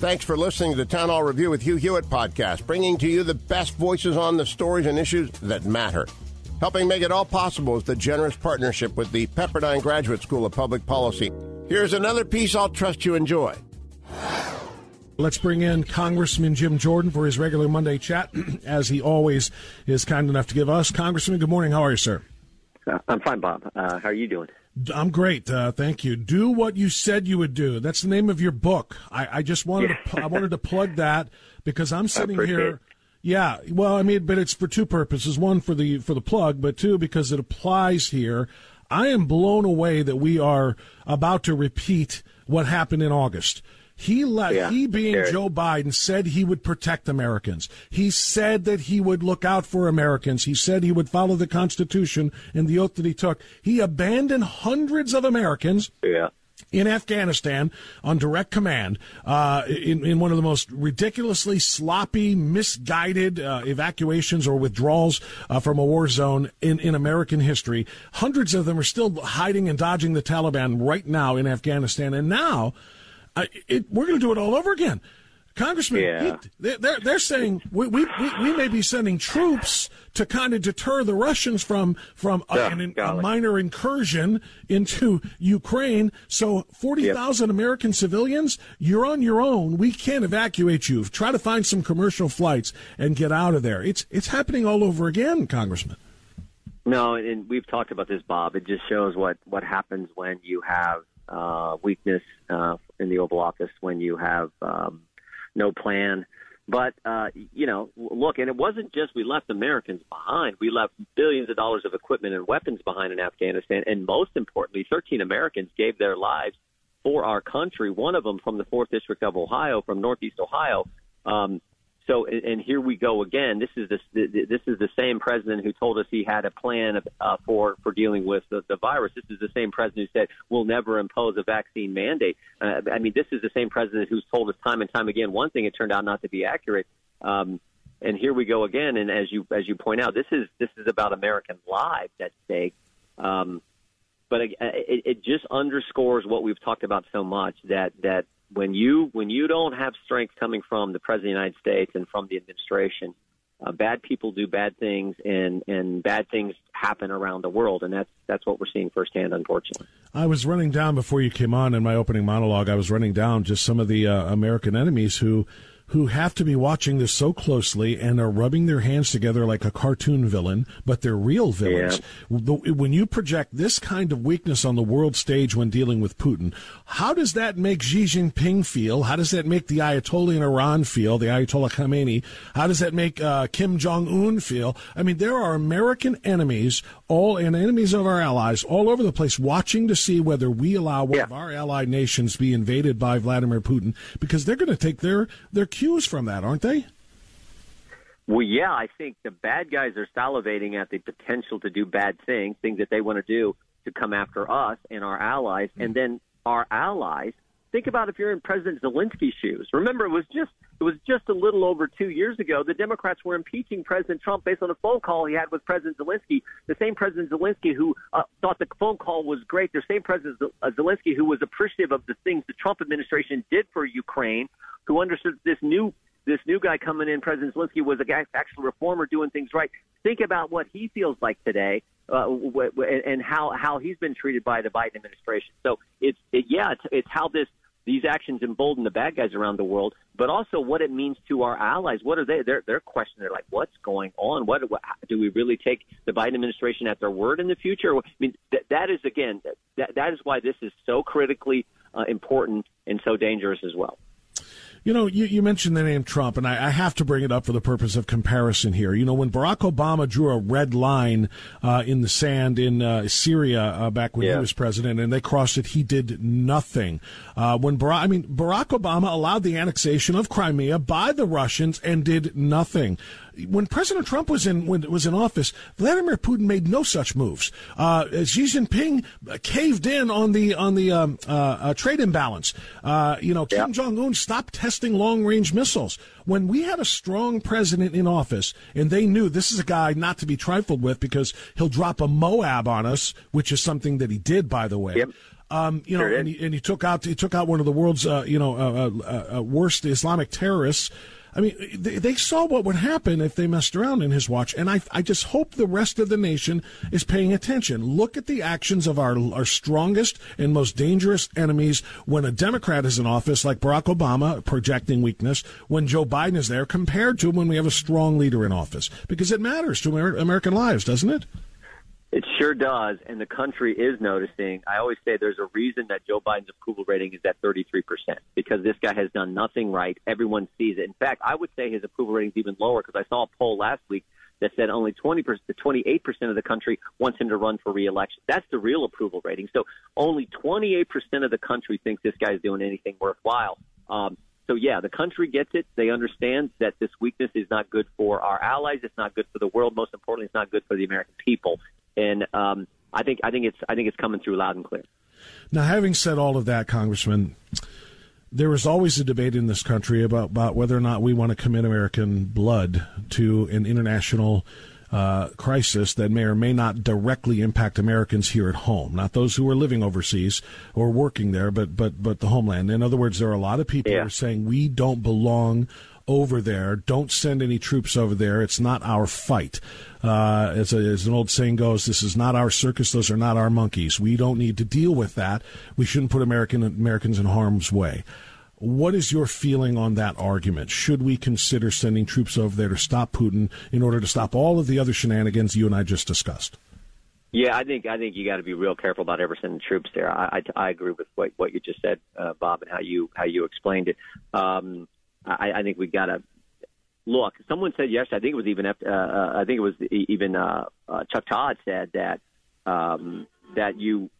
Thanks for listening to the Town Hall Review with Hugh Hewitt podcast, bringing to you the best voices on the stories and issues that matter. Helping make it all possible is the generous partnership with the Pepperdine Graduate School of Public Policy. Here's another piece I'll trust you enjoy. Let's bring in Congressman Jim Jordan for his regular Monday chat, as he always is kind enough to give us. Congressman, good morning. How are you, sir? Uh, I'm fine, Bob. Uh, how are you doing? I'm great, uh, thank you. Do what you said you would do. That's the name of your book. I, I just wanted yeah. to I wanted to plug that because I'm sitting here. It. Yeah, well, I mean, but it's for two purposes. One for the for the plug, but two because it applies here. I am blown away that we are about to repeat what happened in August. He let yeah, he being. Joe Biden said he would protect Americans. He said that he would look out for Americans. He said he would follow the Constitution and the oath that he took. He abandoned hundreds of Americans. Yeah in Afghanistan on direct command uh, in, in one of the most ridiculously sloppy, misguided uh, evacuations or withdrawals uh, from a war zone in, in American history. Hundreds of them are still hiding and dodging the Taliban right now in Afghanistan. And now uh, it, we're going to do it all over again. Congressman, yeah. he, they're, they're saying we, we, we, may be sending troops to kind of deter the Russians from from a, an, a minor incursion into Ukraine. So 40,000 yep. American civilians, you're on your own. We can't evacuate you. Try to find some commercial flights and get out of there. It's it's happening all over again, Congressman. No, and we've talked about this, Bob. It just shows what what happens when you have uh, weakness uh, in the Oval Office when you have um, no plan. But uh, you know, look, and it wasn't just we left Americans behind. We left billions of dollars of equipment and weapons behind in Afghanistan, and most importantly, 13 Americans gave their lives for our country. One of them from the Fourth District of Ohio, from Northeast Ohio. Um, so, and here we go again. This is the this is the same president who told us he had a plan uh, for for dealing with the, the virus. This is the same president who said we'll never impose a vaccine mandate. Uh, I mean, this is the same president who's told us time and time again one thing. It turned out not to be accurate. Um, and here we go again. And as you as you point out, this is this is about American lives at stake. Um, but it, it just underscores what we've talked about so much that that when you when you don't have strength coming from the president of the United States and from the administration, uh, bad people do bad things, and and bad things happen around the world, and that's that's what we're seeing firsthand, unfortunately. I was running down before you came on in my opening monologue. I was running down just some of the uh, American enemies who who have to be watching this so closely and are rubbing their hands together like a cartoon villain, but they're real villains. Yeah. When you project this kind of weakness on the world stage when dealing with Putin, how does that make Xi Jinping feel? How does that make the Ayatollah in Iran feel, the Ayatollah Khamenei? How does that make uh, Kim Jong Un feel? I mean, there are American enemies, all and enemies of our allies, all over the place, watching to see whether we allow one yeah. of our allied nations be invaded by Vladimir Putin, because they're going to take their their cues from that, aren't they? Well, yeah, I think the bad guys are salivating at the potential to do bad things, things that they want to do to come after us and our allies, and then our allies. Think about if you're in President Zelensky's shoes. Remember, it was just it was just a little over two years ago. The Democrats were impeaching President Trump based on a phone call he had with President Zelensky. The same President Zelensky who uh, thought the phone call was great. The same President Zelensky who was appreciative of the things the Trump administration did for Ukraine who understood this new this new guy coming in, President Zelensky, was a guy actual reformer doing things right. Think about what he feels like today, uh, and how how he's been treated by the Biden administration. So it's it, yeah, it's, it's how this these actions embolden the bad guys around the world, but also what it means to our allies. What are they? They're they're questioning. They're like, what's going on? What, what do we really take the Biden administration at their word in the future? I mean, that that is again that that is why this is so critically uh, important and so dangerous as well. You know, you, you mentioned the name Trump, and I, I, have to bring it up for the purpose of comparison here. You know, when Barack Obama drew a red line uh, in the sand in uh, Syria uh, back when yeah. he was president, and they crossed it, he did nothing. Uh, when Barack, I mean, Barack Obama allowed the annexation of Crimea by the Russians and did nothing when President Trump was in was in office, Vladimir Putin made no such moves. Uh, Xi Jinping caved in on the on the um, uh, uh, trade imbalance. Uh, you know, Kim Jong Un stopped testing long range missiles. When we had a strong president in office, and they knew this is a guy not to be trifled with because he'll drop a Moab on us, which is something that he did, by the way. Yep. Um, you know, and, he, and he took out he took out one of the world's uh, you know uh, uh, worst Islamic terrorists. I mean, they, they, saw what would happen if they messed around in his watch, and I, I just hope the rest of the nation is paying attention. Look at the actions of our, our strongest and most dangerous enemies when a Democrat is in office, like Barack Obama, projecting weakness, when Joe Biden is there, compared to when we have a strong leader in office, because it matters to American lives, doesn't it? It sure does, and the country is noticing. I always say there's a reason that Joe Biden's approval rating is at 33% because this guy has done nothing right. Everyone sees it. In fact, I would say his approval rating is even lower because I saw a poll last week that said only 20% to 28% of the country wants him to run for reelection. That's the real approval rating. So only 28% of the country thinks this guy's doing anything worthwhile. Um, so yeah, the country gets it. They understand that this weakness is not good for our allies. It's not good for the world. Most importantly, it's not good for the American people and um, I think I think it's I think it's coming through loud and clear. Now, having said all of that, Congressman, there is always a debate in this country about, about whether or not we want to commit American blood to an international uh, crisis that may or may not directly impact Americans here at home, not those who are living overseas or working there, but but but the homeland. In other words, there are a lot of people yeah. who are saying we don't belong over there. Don't send any troops over there. It's not our fight. Uh, as, a, as an old saying goes, this is not our circus. Those are not our monkeys. We don't need to deal with that. We shouldn't put American Americans in harm's way. What is your feeling on that argument? Should we consider sending troops over there to stop Putin in order to stop all of the other shenanigans you and I just discussed? Yeah, I think I think you got to be real careful about ever sending troops there. I, I, I agree with what, what you just said, uh, Bob, and how you how you explained it. Um, I, I think we got to look. Someone said yesterday. I think it was even. Uh, uh, I think it was even uh, uh, Chuck Todd said that um, that you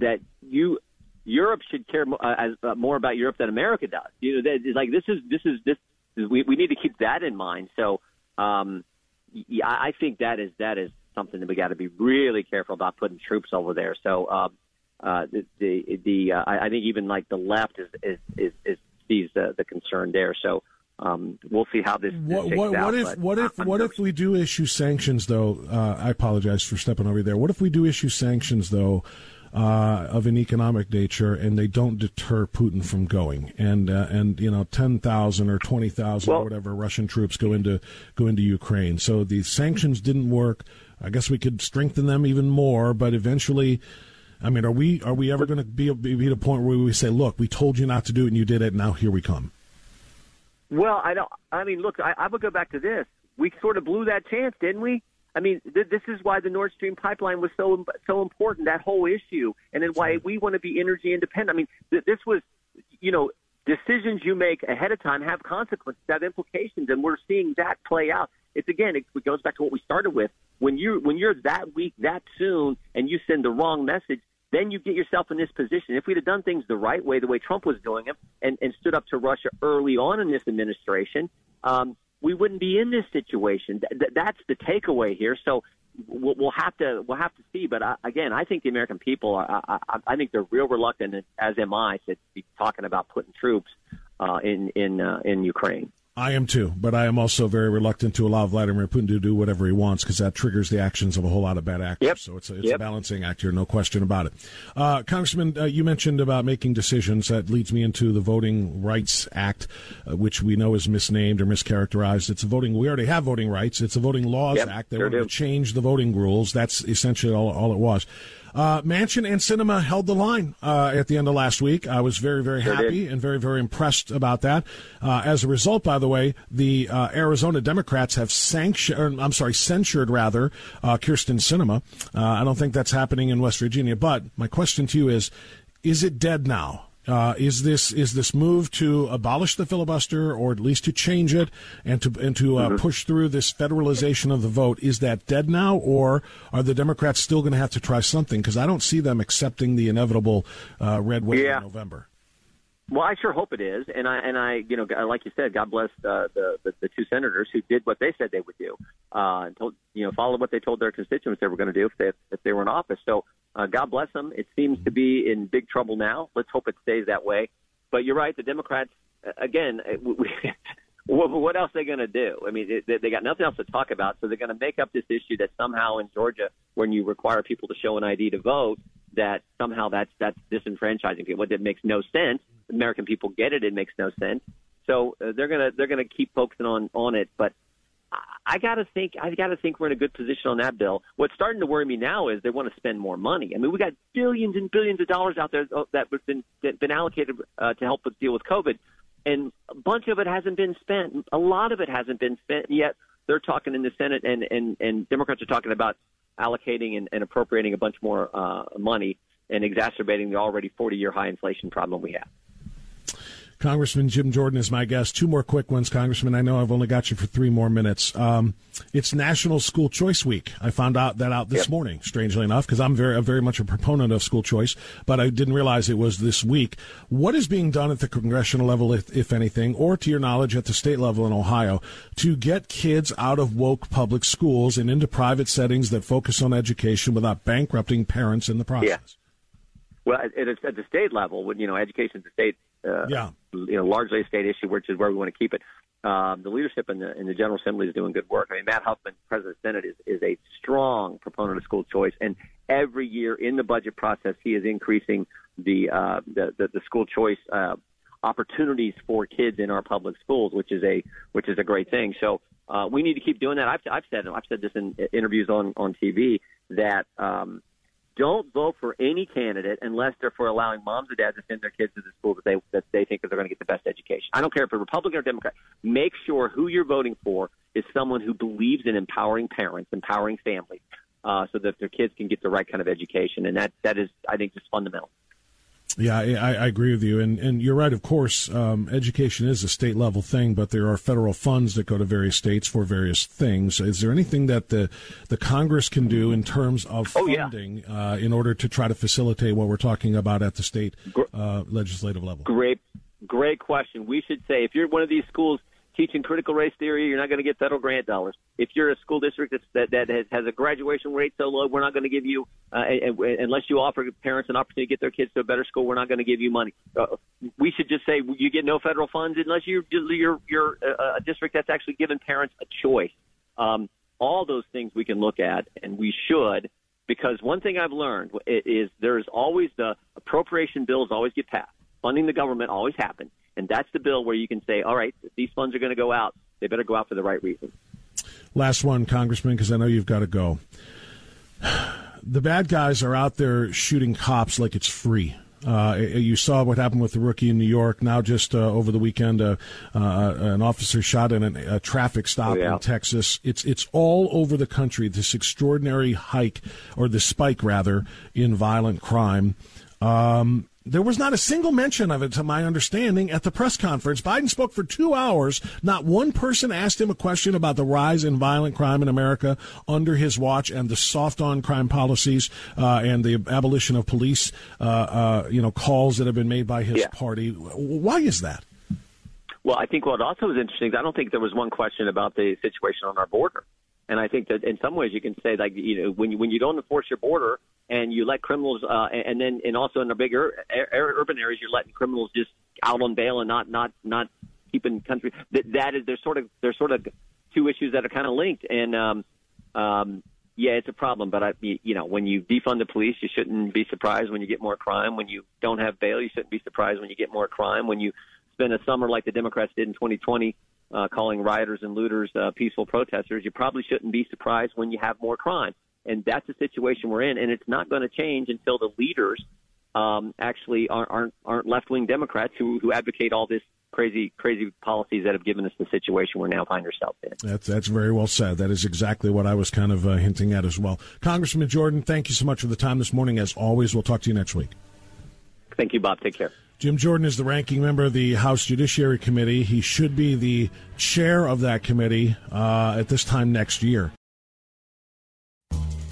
that you Europe should care uh, as, uh, more about Europe than America does. You know, that, like this is this is this is, we we need to keep that in mind. So, um, yeah, I think that is that is something that we got to be really careful about putting troops over there. So, um, uh, the the, the uh, I, I think even like the left is is is, is sees the, the concern there. So um, we'll see how this. What, what, what out, if what if what if we do issue sanctions though? Uh, I apologize for stepping over there. What if we do issue sanctions though? Uh, of an economic nature, and they don't deter Putin from going, and uh, and you know ten thousand or twenty thousand well, or whatever Russian troops go into go into Ukraine. So the sanctions didn't work. I guess we could strengthen them even more, but eventually I mean, are we are we ever going to be be at a point where we say, "Look, we told you not to do it, and you did it. Now here we come." Well, I don't. I mean, look, I, I would go back to this. We sort of blew that chance, didn't we? I mean, th- this is why the Nord Stream pipeline was so so important. That whole issue, and then why we want to be energy independent. I mean, th- this was, you know, decisions you make ahead of time have consequences, have implications, and we're seeing that play out. It's again, it goes back to what we started with. When you when you're that weak that soon, and you send the wrong message, then you get yourself in this position. If we'd have done things the right way, the way Trump was doing them, and, and stood up to Russia early on in this administration, um, we wouldn't be in this situation. Th- that's the takeaway here. So we'll, we'll have to we'll have to see. But I, again, I think the American people, are, I, I, I think they're real reluctant, as am I, to be talking about putting troops uh, in in uh, in Ukraine. I am too, but I am also very reluctant to allow Vladimir Putin to do whatever he wants because that triggers the actions of a whole lot of bad actors. Yep. So it's a, it's yep. a balancing act here, no question about it. Uh, Congressman, uh, you mentioned about making decisions. That leads me into the Voting Rights Act, uh, which we know is misnamed or mischaracterized. It's a voting. We already have voting rights. It's a Voting Laws yep, Act. They sure wanted do. to change the voting rules. That's essentially all, all it was. Uh, Manchin and Sinema held the line uh, at the end of last week. I was very, very happy and very, very impressed about that. Uh, as a result, by the way, the uh, Arizona Democrats have sanctioned, I'm sorry, censured rather, uh, Kyrsten Sinema. Uh, I don't think that's happening in West Virginia. But my question to you is, is it dead now? Uh, is this is this move to abolish the filibuster, or at least to change it, and to and to uh, mm-hmm. push through this federalization of the vote? Is that dead now, or are the Democrats still going to have to try something? Because I don't see them accepting the inevitable uh, red wave yeah. in November. Well, I sure hope it is, and I and I, you know, like you said, God bless uh, the, the the two senators who did what they said they would do, uh, and told you know followed what they told their constituents they were going to do if they if they were in office. So uh, God bless them. It seems to be in big trouble now. Let's hope it stays that way. But you're right, the Democrats again. We, what else are they going to do? I mean, they, they got nothing else to talk about, so they're going to make up this issue that somehow in Georgia, when you require people to show an ID to vote, that somehow that's that's disenfranchising people. That makes no sense. American people get it. It makes no sense. So uh, they're gonna they're gonna keep focusing on on it. But I, gotta think I gotta think we're in a good position on that bill. What's starting to worry me now is they want to spend more money. I mean, we got billions and billions of dollars out there uh, that have been that been allocated uh, to help us deal with COVID and a bunch of it hasn't been spent. A lot of it hasn't been spent yet. They're talking in the Senate, and and and Democrats are talking about allocating and, and appropriating a bunch more uh, money and exacerbating the already 40 year high inflation problem we have. Congressman Jim Jordan is my guest. Two more quick ones, Congressman. I know I've only got you for three more minutes. Um, it's National School Choice Week. I found out that out this morning, strangely enough, because I'm very, very much a proponent of school choice, but I didn't realize it was this week. What is being done at the congressional level, if, if anything, or to your knowledge at the state level in Ohio, to get kids out of woke public schools and into private settings that focus on education without bankrupting parents in the process? Yeah. Well, at, at the state level, when you know education is a state, uh, yeah. you know, largely a state issue, which is where we want to keep it. Um, the leadership in the in the General Assembly is doing good work. I mean, Matt Huffman, President of the Senate, is is a strong proponent of school choice, and every year in the budget process, he is increasing the uh, the, the the school choice uh, opportunities for kids in our public schools, which is a which is a great thing. So uh, we need to keep doing that. I've I've said I've said this in interviews on on TV that. Um, don't vote for any candidate unless they're for allowing moms and dads to send their kids to the school that they that they think that they're going to get the best education. I don't care if they're Republican or Democrat. Make sure who you're voting for is someone who believes in empowering parents, empowering families, uh, so that their kids can get the right kind of education. And that that is, I think, just fundamental. Yeah, I, I, agree with you, and and you're right. Of course, um, education is a state level thing, but there are federal funds that go to various states for various things. Is there anything that the the Congress can do in terms of funding oh, yeah. uh, in order to try to facilitate what we're talking about at the state uh, legislative level? Great, great question. We should say if you're one of these schools teaching critical race theory, you're not going to get federal grant dollars. If you're a school district that that has, has a graduation rate so low, we're not going to give you uh, unless you offer parents an opportunity to get their kids to a better school. We're not going to give you money. Uh, we should just say you get no federal funds unless you're you're you're a district that's actually given parents a choice. Um, all those things we can look at, and we should. Because one thing I've learned is there's always the appropriation bills always get passed. Funding the government always happens and that's the bill where you can say, all right, these funds are going to go out, they better go out for the right reason. Last one, Congressman, because I know you've got to go. The bad guys are out there shooting cops like it's free. Uh, you saw what happened with the rookie in New York. Now, just uh, over the weekend, uh, uh an officer shot in a, a traffic stop oh, yeah. in Texas. It's it's all over the country. This extraordinary hike, or the spike rather, in violent crime. Um, there was not a single mention of it, to my understanding, at the press conference. Biden spoke for two hours. Not one person asked him a question about the rise in violent crime in America under his watch and the soft on crime policies uh, and the abolition of police, uh, uh, you know, calls that have been made by his yeah. party. Why is that? Well, I think what also is interesting is I don't think there was one question about the situation on our border. And I think that in some ways you can say like you know when you when you don't enforce your border, and you let criminals, uh, and then and also in the bigger urban areas, you're letting criminals just out on bail and not not not keeping country. That that is there's sort of there's sort of two issues that are kind of linked, and um, um, yeah, it's a problem. But I, you know, when you defund the police, you shouldn't be surprised when you get more crime. When you don't have bail, you shouldn't be surprised when you get more crime. When you spend a summer like the Democrats did in 2020. Uh, calling rioters and looters uh, peaceful protesters, you probably shouldn't be surprised when you have more crime and that's the situation we're in. And it's not going to change until the leaders um, actually aren't aren't, aren't left wing Democrats who who advocate all this crazy crazy policies that have given us the situation we're now find ourselves in. That's that's very well said. That is exactly what I was kind of uh, hinting at as well. Congressman Jordan, thank you so much for the time this morning. As always, we'll talk to you next week. Thank you, Bob. Take care. Jim Jordan is the ranking member of the House Judiciary Committee. He should be the chair of that committee uh, at this time next year.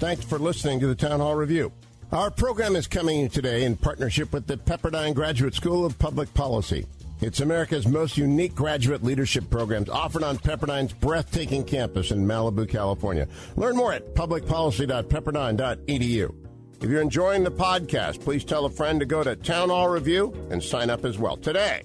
Thanks for listening to the Town Hall Review. Our program is coming today in partnership with the Pepperdine Graduate School of Public Policy. It's America's most unique graduate leadership programs offered on Pepperdine's breathtaking campus in Malibu, California. Learn more at publicpolicy.pepperdine.edu. If you're enjoying the podcast, please tell a friend to go to Town Hall Review and sign up as well today.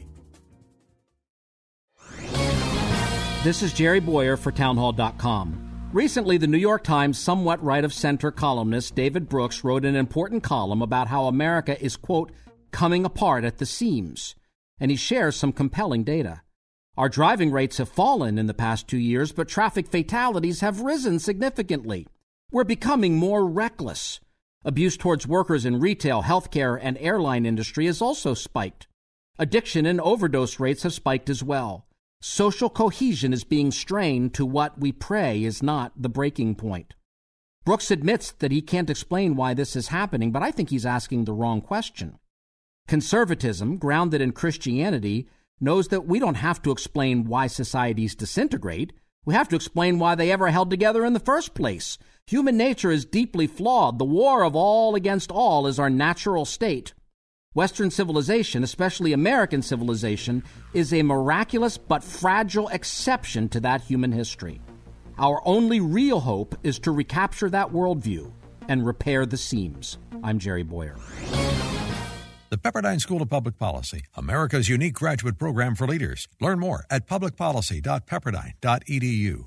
This is Jerry Bowyer for Townhall.com. Recently, the New York Times somewhat right of center columnist David Brooks wrote an important column about how America is, quote, coming apart at the seams, and he shares some compelling data. Our driving rates have fallen in the past two years, but traffic fatalities have risen significantly. We're becoming more reckless. Abuse towards workers in retail, healthcare, and airline industry has also spiked. Addiction and overdose rates have spiked as well. Social cohesion is being strained to what we pray is not the breaking point. Brooks admits that he can't explain why this is happening, but I think he's asking the wrong question. Conservatism, grounded in Christianity, knows that we don't have to explain why societies disintegrate. We have to explain why they ever held together in the first place. Human nature is deeply flawed. The war of all against all is our natural state. Western civilization, especially American civilization, is a miraculous but fragile exception to that human history. Our only real hope is to recapture that worldview and repair the seams. I'm Jerry Bowyer. The Pepperdine School of Public Policy, America's unique graduate program for leaders. Learn more at publicpolicy.pepperdine.edu.